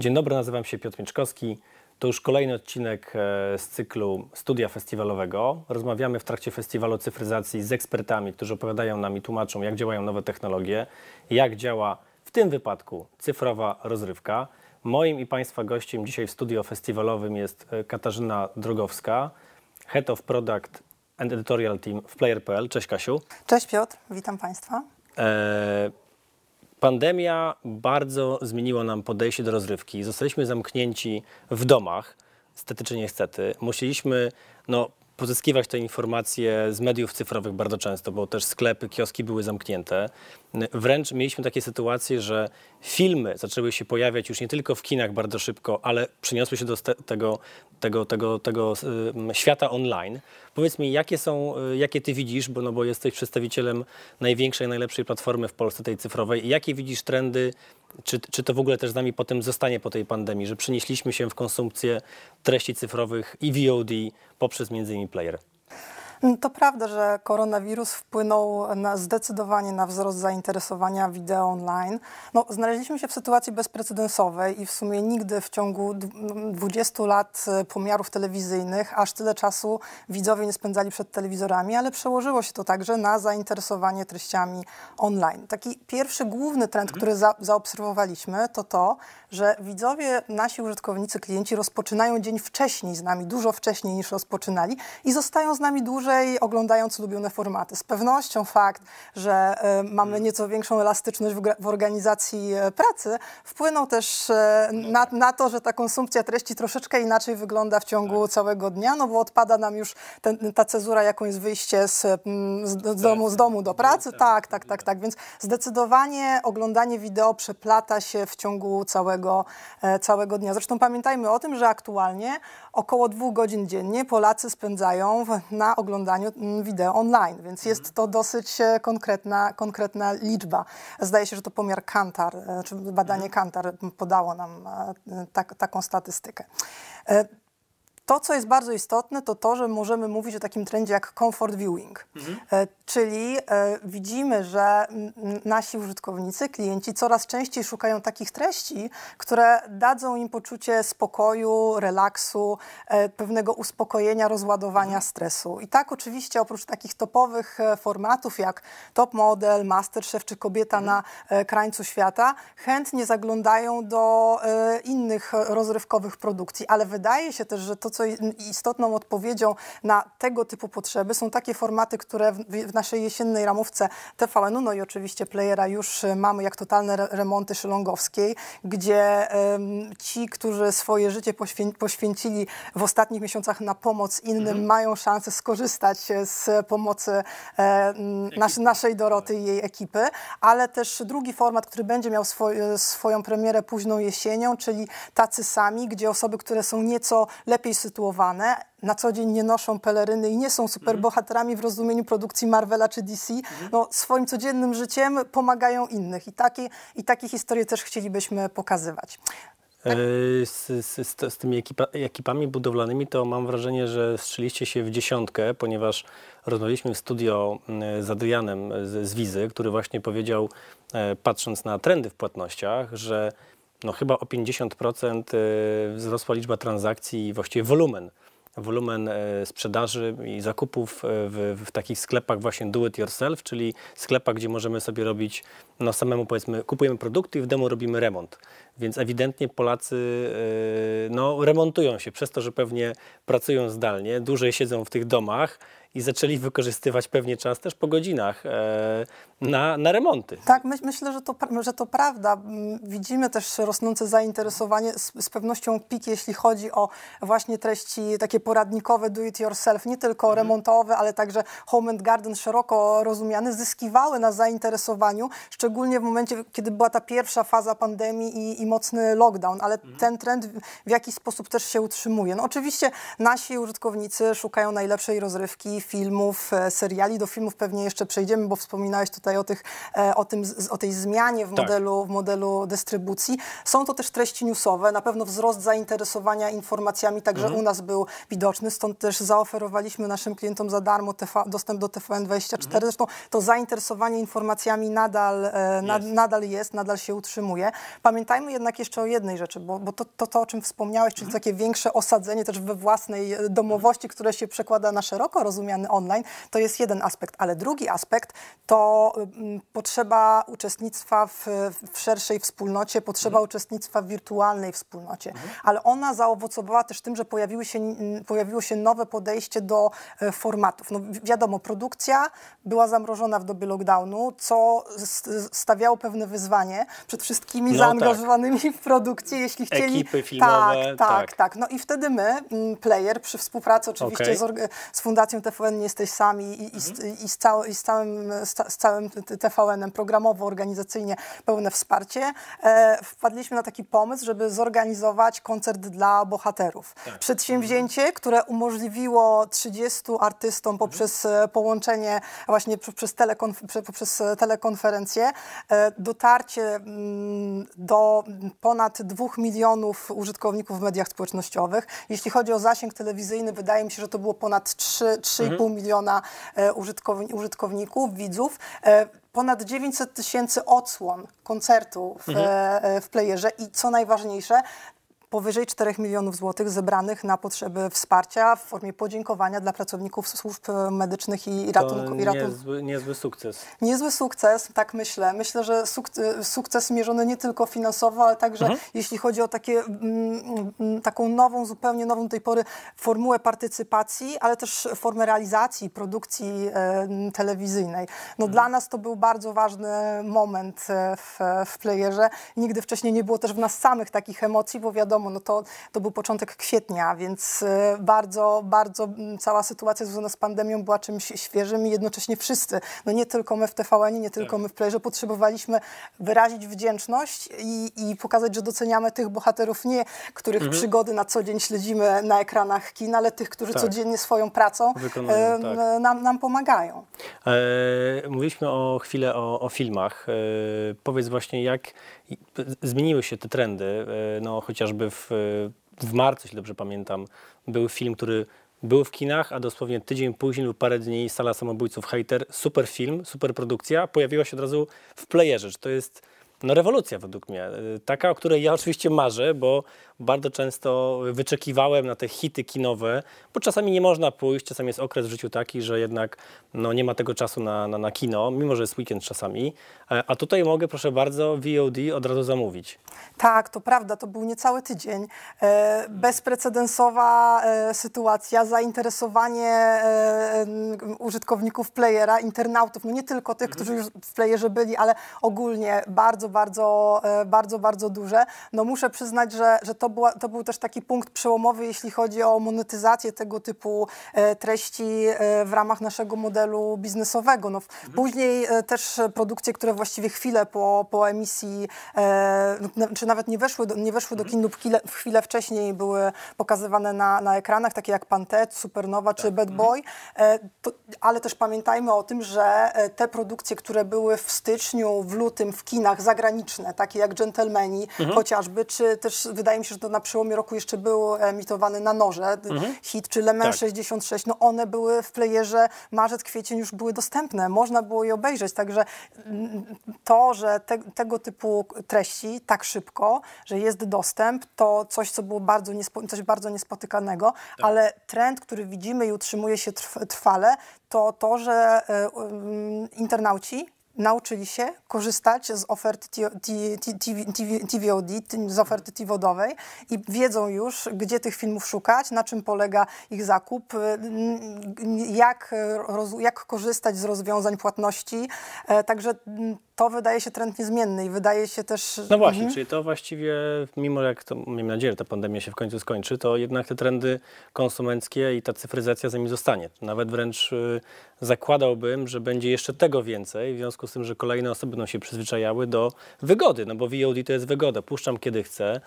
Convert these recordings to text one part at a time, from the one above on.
Dzień dobry, nazywam się Piotr Mieczkowski. To już kolejny odcinek e, z cyklu Studia Festiwalowego. Rozmawiamy w trakcie festiwalu cyfryzacji z ekspertami, którzy opowiadają nam i tłumaczą, jak działają nowe technologie, jak działa w tym wypadku cyfrowa rozrywka. Moim i Państwa gościem dzisiaj w studio festiwalowym jest e, Katarzyna Drogowska, Head of Product and Editorial Team w Player.pl. Cześć Kasiu. Cześć Piotr, witam Państwa. E, Pandemia bardzo zmieniła nam podejście do rozrywki. Zostaliśmy zamknięci w domach, stety czy niestety. Musieliśmy no, pozyskiwać te informacje z mediów cyfrowych bardzo często, bo też sklepy, kioski były zamknięte. Wręcz mieliśmy takie sytuacje, że filmy zaczęły się pojawiać już nie tylko w kinach bardzo szybko, ale przyniosły się do tego, tego, tego, tego świata online. Powiedz mi, jakie są, y, jakie ty widzisz, bo, no bo jesteś przedstawicielem największej, najlepszej platformy w Polsce, tej cyfrowej, jakie widzisz trendy czy, czy to w ogóle też z nami potem zostanie po tej pandemii, że przenieśliśmy się w konsumpcję treści cyfrowych i VOD poprzez między innymi player? Mm, to prawda, że koronawirus wpłynął na, zdecydowanie na wzrost zainteresowania wideo online. No, znaleźliśmy się w sytuacji bezprecedensowej i w sumie nigdy w ciągu 20 lat e, pomiarów telewizyjnych aż tyle czasu widzowie nie spędzali przed telewizorami, ale przełożyło się to także na zainteresowanie treściami online. Taki pierwszy główny trend, który za, zaobserwowaliśmy, to to, że widzowie, nasi użytkownicy, klienci rozpoczynają dzień wcześniej z nami, dużo wcześniej niż rozpoczynali i zostają z nami dłużej dłużej oglądając ulubione formaty. Z pewnością fakt, że y, mamy mm. nieco większą elastyczność w, organizacji y, pracy, wpłynął też y, na, na, to, że ta konsumpcja treści troszeczkę inaczej wygląda w ciągu tak. całego dnia, no bo odpada nam już ten, ta cezura, jaką jest wyjście z, mm, z, domu, z domu do pracy. Tak, tak, tak, tak. Więc zdecydowanie oglądanie wideo przeplata się w ciągu całego, e, całego dnia. Zresztą pamiętajmy o tym, że aktualnie około dwóch godzin dziennie Polacy spędzają na oglądaniu oglądaniu mm, wideo online, więc jest to dosyć e, konkretna, konkretna liczba. Zdaje się, że to pomiar Kantar, e, czy badanie mhm. Kantar podało nam e, tak, taką statystykę. To, co jest bardzo istotne, to to, że możemy mówić o takim trendzie jak comfort viewing. Mhm. E, czyli e, widzimy, że nasi użytkownicy, klienci coraz częściej szukają takich treści, które dadzą im poczucie spokoju, relaksu, e, pewnego uspokojenia, rozładowania mhm. stresu. I tak oczywiście oprócz takich topowych formatów jak Top Model, Masterchef czy Kobieta mhm. na krańcu świata, chętnie zaglądają do innych rozrywkowych produkcji, ale wydaje się też, że to, co co istotną odpowiedzią na tego typu potrzeby. Są takie formaty, które w, naszej jesiennej ramówce TVN-u, no i oczywiście playera już mamy jak totalne remonty szylongowskiej, gdzie ci, którzy swoje życie poświę poświęcili w ostatnich miesiącach na pomoc innym, mhm. mają szansę skorzystać z pomocy e, nas naszej Doroty i jej ekipy, ale też drugi format, który będzie miał swoją premierę późną jesienią, czyli tacy sami, gdzie osoby, które są nieco lepiej sytuowane, sytuowane, na co dzień nie noszą peleryny i nie są superbohaterami w rozumieniu produkcji Marvela czy DC, no, swoim codziennym życiem pomagają innych. I takie, i takie historie też chcielibyśmy pokazywać. Tak? Z, z, z, tymi ekipa, ekipami budowlanymi to mam wrażenie, że strzeliście się w dziesiątkę, ponieważ rozmawialiśmy w studio mm, z Adrianem z, z Wizy, który właśnie powiedział, e, patrząc na trendy w płatnościach, że no chyba o 50% y, wzrosła liczba transakcji i właściwie wolumen wolumen e, sprzedaży i zakupów e, w, w, takich sklepach właśnie do it yourself, czyli sklepach, gdzie możemy sobie robić, no samemu powiedzmy, kupujemy produkty i w domu robimy remont. Więc ewidentnie Polacy e, no, remontują się przez to, że pewnie pracują zdalnie, dłużej siedzą w tych domach, i zaczęli wykorzystywać pewnie czas też po godzinach e, na, na remonty. Tak, my, myślę, że to, że to prawda. Widzimy też rosnące zainteresowanie, z, z pewnością pik, jeśli chodzi o właśnie treści takie poradnikowe do it yourself, nie tylko mhm. remontowe, ale także home and garden szeroko rozumiane, zyskiwały na zainteresowaniu, szczególnie w momencie, kiedy była ta pierwsza faza pandemii i, i mocny lockdown, ale mhm. ten trend w jakiś sposób też się utrzymuje. No oczywiście nasi użytkownicy szukają najlepszej rozrywki filmów, e, seriali. Do filmów pewnie jeszcze przejdziemy, bo wspominałeś tutaj o, tych, e, o, tym, o tej zmianie w Tak. modelu, w modelu dystrybucji. Są to też treści newsowe, na pewno wzrost zainteresowania informacjami także Mhm. u nas był widoczny, stąd też zaoferowaliśmy naszym klientom za darmo TV, dostęp do TVN24. Mhm. Zresztą to zainteresowanie informacjami nadal, e, nad, nadal jest, nadal się utrzymuje. Pamiętajmy jednak jeszcze o jednej rzeczy, bo, bo to, to, to, o czym wspomniałeś, czyli takie większe osadzenie też we własnej e, domowości, które się przekłada na szeroko rozumiany online, to jest jeden aspekt, ale drugi aspekt to mm, potrzeba uczestnictwa w, w szerszej wspólnocie, potrzeba uczestnictwa w wirtualnej wspólnocie, ale ona zaowocowała też tym, że pojawiły się, pojawiło się nowe podejście do e, formatów. No, wi- wiadomo, produkcja była zamrożona w dobie lockdownu, co stawiało pewne wyzwanie przed wszystkimi No zaangażowanymi w produkcję, jeśli chcieli... Ekipy filmowe, tak, tak, tak. tak. No i wtedy my, mm, Player, przy współpracy oczywiście Okej. z, z Fundacją TVN Nie Jesteś Sami i, i, z, i, z, cał, i z całym, z, ca- z całym TVN-em programowo, organizacyjnie pełne wsparcie, e, wpadliśmy na taki pomysł, żeby zorganizować koncert dla bohaterów. Przedsięwzięcie, które umożliwiło 30 artystom poprzez e, połączenie właśnie pr- przez, telekonf- prze- poprzez e, telekonferencję, e, dotarcie mm, do ponad 2 milionów użytkowników w mediach społecznościowych. Jeśli chodzi o zasięg telewizyjny, wydaje mi się, że to było ponad 3, 3,5 miliona e, użytkowni- użytkowników, widzów. E, Ponad 900 tysięcy odsłon koncertu w, e, e, w playerze i co najważniejsze, powyżej 4 milionów złotych zebranych na potrzeby wsparcia w formie podziękowania dla pracowników służb e, medycznych i To ratunku. I ratunku. niezły, niezły sukces. Niezły sukces, tak myślę. Myślę, że suk- sukces mierzony nie tylko finansowo, ale także jeśli chodzi o takie, mm, mm, taką nową, zupełnie nową do tej pory formułę partycypacji, ale też formę realizacji, produkcji e, telewizyjnej. No Dla nas to był bardzo ważny moment e, w, w playerze. Nigdy wcześniej nie było też w nas samych takich emocji, bo wiadomo, no to, to był początek kwietnia, więc e, bardzo, bardzo cała sytuacja związana z pandemią była czymś świeżym i jednocześnie wszyscy, no nie tylko my w TVN, nie tylko my w Playerze, potrzebowaliśmy wyrazić wdzięczność i, i pokazać, że doceniamy tych bohaterów, nie których przygody na co dzień śledzimy na ekranach kin, ale tych, którzy Tak. codziennie swoją pracą Wykonują, em, tak. nam, nam pomagają. E, mówiliśmy o chwilę o, o filmach. E, powiedz właśnie, jak zmieniły się te trendy. E, no, chociażby w, w marcu, jeśli dobrze pamiętam, był film, który był w kinach, a dosłownie tydzień później lub parę dni Sala Samobójców Hater, super film, super produkcja, pojawiła się od razu w playerze. Czy to jest no, rewolucja według mnie. E, Taka, o której ja oczywiście marzę, bo bardzo często wyczekiwałem na te hity kinowe, bo czasami nie można pójść, czasami jest okres w życiu taki, że jednak no, nie ma tego czasu na, na, na kino, mimo że jest weekend czasami. E, A tutaj mogę, proszę bardzo, VOD od razu zamówić. Tak, to prawda, to był niecały tydzień. E, bezprecedensowa e, sytuacja, zainteresowanie użytkowników playera, internautów, no nie tylko tych, którzy już w playerze byli, ale ogólnie bardzo, bardzo, e, bardzo, bardzo duże. No muszę przyznać, że, że to, była, to był też taki punkt przełomowy, jeśli chodzi o monetyzację tego typu e, treści e, w ramach naszego modelu biznesowego. No, w- Później też produkcje, które właściwie chwilę po, po emisji, czy nawet nie weszły do, nie weszły do kin lub chwilę, wcześniej były pokazywane na, na ekranach, takie jak Pantet, Supernowa czy Bad Boy. E, to, ale też pamiętajmy o tym, że te produkcje, które były w styczniu, w lutym w kinach zagraniczne, takie jak Gentlemani chociażby, czy też wydaje mi się, że to na przełomie roku jeszcze był emitowany na noże, hit, czy Le Mans Tak. 66, no one były w playerze marzec, kwiecień już były dostępne, można było je obejrzeć, także mm, to, że te, tego typu treści tak szybko, że jest dostęp, to coś, co było bardzo, niespo, coś bardzo niespotykanego, ale trend, który widzimy i utrzymuje się trw, trwale, to to, że e, um, internauci nauczyli się korzystać z oferty TVOD, z oferty TVODowej i wiedzą już, gdzie tych filmów szukać, na czym polega ich zakup, y, jak, jak korzystać z rozwiązań płatności. E, Także to wydaje się trend niezmienny i wydaje się też... No właśnie, czyli to właściwie, mimo jak to, miejmy nadzieję, że ta pandemia się w końcu skończy, to jednak te trendy konsumenckie i ta cyfryzacja za nimi zostanie. Nawet wręcz y, zakładałbym, że będzie jeszcze tego więcej, w związku z tym, że kolejne osoby będą się przyzwyczajały do wygody, no bo VOD to jest wygoda. Puszczam kiedy chcę,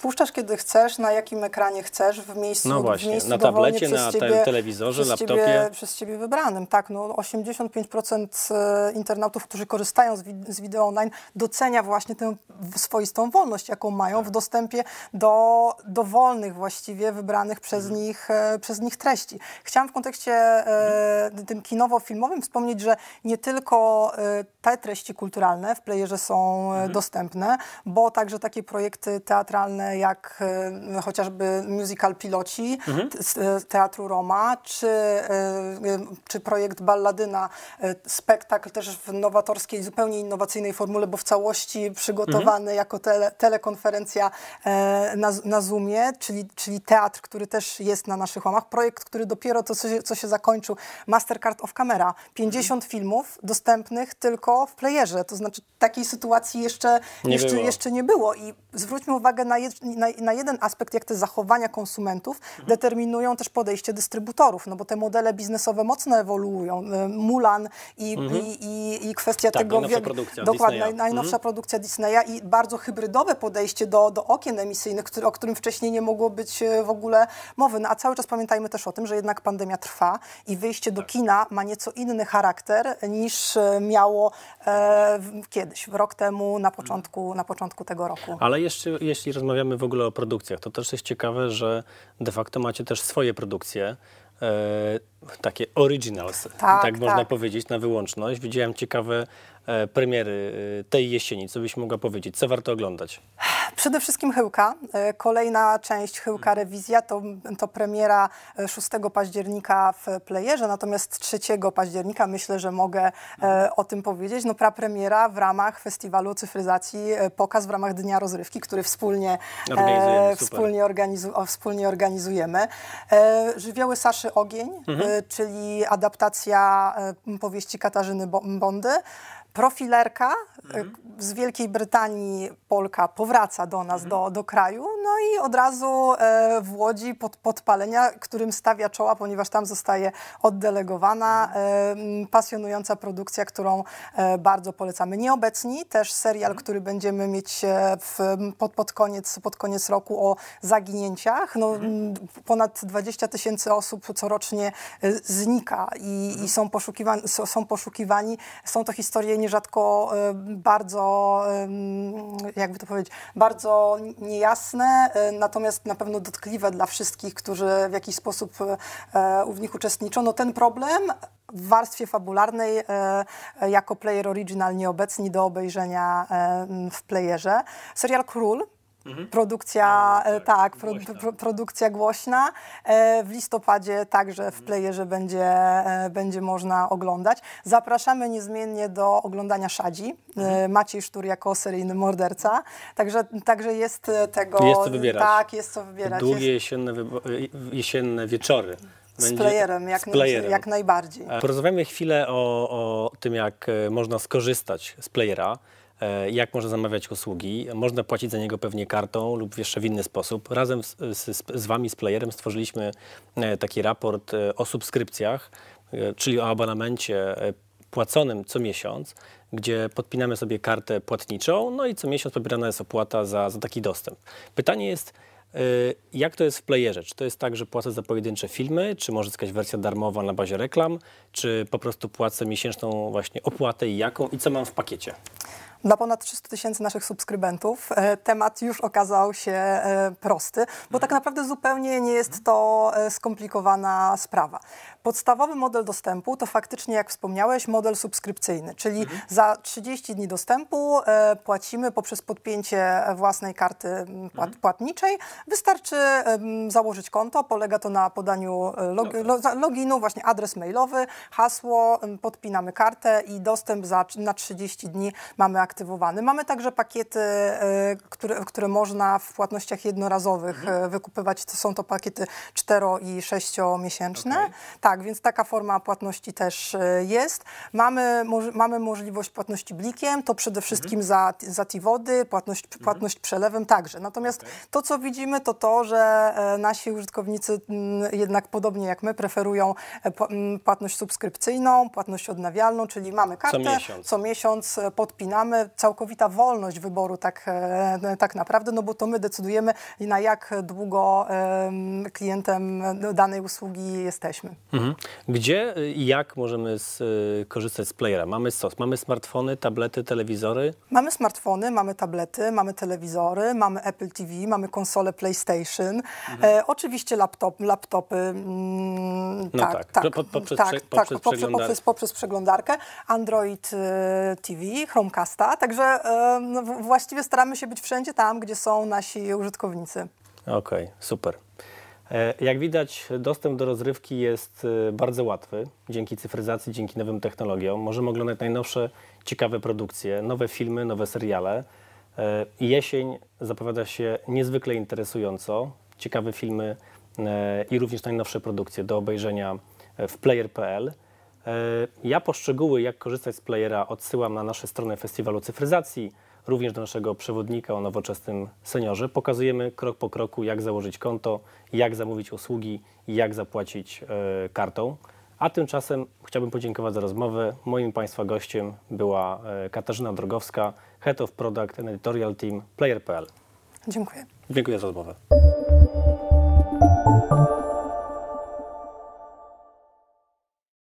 Puszczasz kiedy chcesz, na jakim ekranie chcesz, w miejscu, No właśnie, miejscu na dowolnie tablecie, przez na ciebie, te- telewizorze, przez laptopie. Ciebie, przez ciebie wybranym, tak. No 85% e, internautów, którzy korzystają z, wi- z wideo online, docenia właśnie tę w- swoistą wolność, jaką mają Tak. w dostępie do dowolnych właściwie wybranych przez, Mhm. nich, e, przez nich treści. Chciałam w kontekście e, tym kinowo-filmowym wspomnieć, że nie tylko e, te treści kulturalne w playerze są e, Mhm. dostępne, bo także takie projekty teatralne jak e, chociażby musical Piloci Mhm. z e, Teatru Roma, czy, e, czy projekt Balladyna, spektakl też w nowatorskiej, zupełnie innowacyjnej formule, bo w całości przygotowany Mhm. jako tele, telekonferencja na, na Zoomie, czyli, czyli teatr, który też jest na naszych łamach. Projekt, który dopiero to, co się, co się zakończył, Mastercard of Camera. 50 Mhm. filmów dostępnych tylko w playerze. To znaczy takiej sytuacji jeszcze Nie jeszcze, było. jeszcze nie było. I zwróćmy uwagę na, jed, na, na jeden aspekt, jak te zachowania konsumentów Mhm. determinują też podejście dystrybutorów, no bo te modele biznesowe mocno ewoluują. Y, Mulan i, i, i, i kwestia Mhm. Tak, tego... najnowsza produkcja Dokładnie, Disneya. najnowsza Mhm. produkcja Disneya i bardzo hybrydowe podejście do, do okien emisyjnych, który, o którym wcześniej nie mogło być e, w ogóle mowy. No, a cały czas pamiętajmy też o tym, że jednak pandemia trwa i wyjście Tak. do kina ma nieco inny charakter niż e, miało e, kiedyś, rok temu, na początku, na początku tego roku. Ale jeszcze, jeśli rozmawiamy w ogóle o produkcjach, to też jest ciekawe, że de facto macie też swoje produkcje, e, takie originals, tak, Tak, można tak. powiedzieć, na wyłączność. Widziałem ciekawe e, premiery e, tej jesieni, co byś mogła powiedzieć, co warto oglądać? Przede wszystkim Chyłka. E, Kolejna część Chyłka Rewizja to, to premiera e, 6 października w playerze, natomiast 3 października myślę, że mogę e, o tym powiedzieć. No premiera w ramach Festiwalu Cyfryzacji, e, pokaz w ramach Dnia Rozrywki, który wspólnie, Organizujemy, super. wspólnie, organizu, o, wspólnie organizujemy. E, Żywioły Saszy Ogień, Mhm. E, czyli adaptacja e, powieści Katarzyny Bo- Bondy. Profilerka e, z Wielkiej Brytanii, Polka, powraca do nas, do, do kraju, no i od razu e, w Łodzi pod, podpalenia, którym stawia czoła, ponieważ tam zostaje oddelegowana. E, m, pasjonująca produkcja, którą e, bardzo polecamy. Nieobecni, też serial, który będziemy mieć e, w, pod, pod, koniec, pod koniec roku o zaginięciach. No, Ponad 20 tysięcy osób corocznie e, znika i, i są, poszukiwani, są, poszukiwani. Są to historie nierzadko e, bardzo, em, jakby to powiedzieć, bardzo niejasne, e, natomiast na pewno dotkliwe dla wszystkich, którzy w jakiś sposób w nich uczestniczą. No ten problem w warstwie fabularnej jako player original nieobecni do obejrzenia w playerze. Serial Król, Produkcja, e, tak, pro, głośna. pro, produkcja głośna. E, W listopadzie także w playerze będzie, e, będzie można oglądać. Zapraszamy niezmiennie do oglądania Szadzi. E, Maciej Sztur jako seryjny morderca. Także, także jest tego... Jest co wybierać. Tak, jest co wybierać. Długie jesienne, jesienne wieczory. z Będzie- playerem, jak, z playerem. jak najbardziej. Porozmawiamy chwilę o, o tym, jak można skorzystać z playera, jak można zamawiać usługi. Można płacić za niego pewnie kartą lub jeszcze w inny sposób. Razem z, z, z Wami, z playerem, stworzyliśmy e, taki raport e, o subskrypcjach, e, czyli o abonamencie e, płaconym co miesiąc, gdzie podpinamy sobie kartę płatniczą, no i co miesiąc pobierana jest opłata za, za taki dostęp. Pytanie jest, jak to jest w playerze? Czy to jest tak, że płacę za pojedyncze filmy, czy może jakaś wersja darmowa na bazie reklam, czy po prostu płacę miesięczną właśnie opłatę i jaką i co mam w pakiecie? Dla ponad 300 tysięcy naszych subskrybentów e, temat już okazał się e, prosty, bo tak naprawdę zupełnie nie jest to e, skomplikowana sprawa. Podstawowy model dostępu to faktycznie, jak wspomniałeś, model subskrypcyjny, czyli za 30 dni dostępu płacimy poprzez podpięcie własnej karty m, płat, płatniczej. Wystarczy założyć konto, polega to na podaniu loginu, właśnie adres mailowy, hasło, podpinamy kartę i dostęp za, na 30 dni mamy aktywowany. Mamy także pakiety, e, które, które można w płatnościach jednorazowych e, wykupywać. To są to pakiety 4 i 6 miesięczne. Okej. Tak, więc taka forma płatności też e, jest. Mamy, mamy możliwość płatności blikiem, to przede wszystkim za, za T-wody, płatność, płatność przelewem także. Natomiast to, co widzimy, to to, że nasi użytkownicy mm, jednak podobnie jak my preferują mm, płatność subskrypcyjną, płatność odnawialną, czyli mamy kartę, miesiąc. co miesiąc e, całkowita wolność wyboru tak, e, tak naprawdę, no bo to my decydujemy na jak długo em, klientem danej usługi jesteśmy. Mhm. Gdzie y, i jak możemy z, y, korzystać z playera? Mamy SOS, mamy smartfony, tablety, telewizory. Mamy smartfony, mamy tablety, mamy telewizory, mamy Apple TV, mamy konsolę PlayStation, e, oczywiście laptop, laptopy. Mm, No tak, tak, po- poprzez tak, prze- tak, poprzez poprzez, przeglądar- poprzez, poprzez przeglądarkę, Android e, TV, Chromecasta, także no, właściwie staramy się być wszędzie tam, gdzie są nasi użytkownicy. Okej, super. E, Jak widać, dostęp do rozrywki jest e, bardzo łatwy dzięki cyfryzacji, dzięki nowym technologiom. Możemy oglądać najnowsze, ciekawe produkcje, nowe filmy, nowe seriale. E, Jesień zapowiada się niezwykle interesująco. Ciekawe filmy i również najnowsze produkcje do obejrzenia w player.pl. E, Ja poszczegóły, jak korzystać z playera, odsyłam na nasze strony Festiwalu Cyfryzacji, również do naszego przewodnika o nowoczesnym seniorze. Pokazujemy krok po kroku, jak założyć konto, jak zamówić usługi jak zapłacić e, kartą. A tymczasem chciałbym podziękować za rozmowę. Moim Państwa gościem była e, Katarzyna Drogowska, Head of Product and Editorial Team Player.pl. Dziękuję. Dziękuję za rozmowę.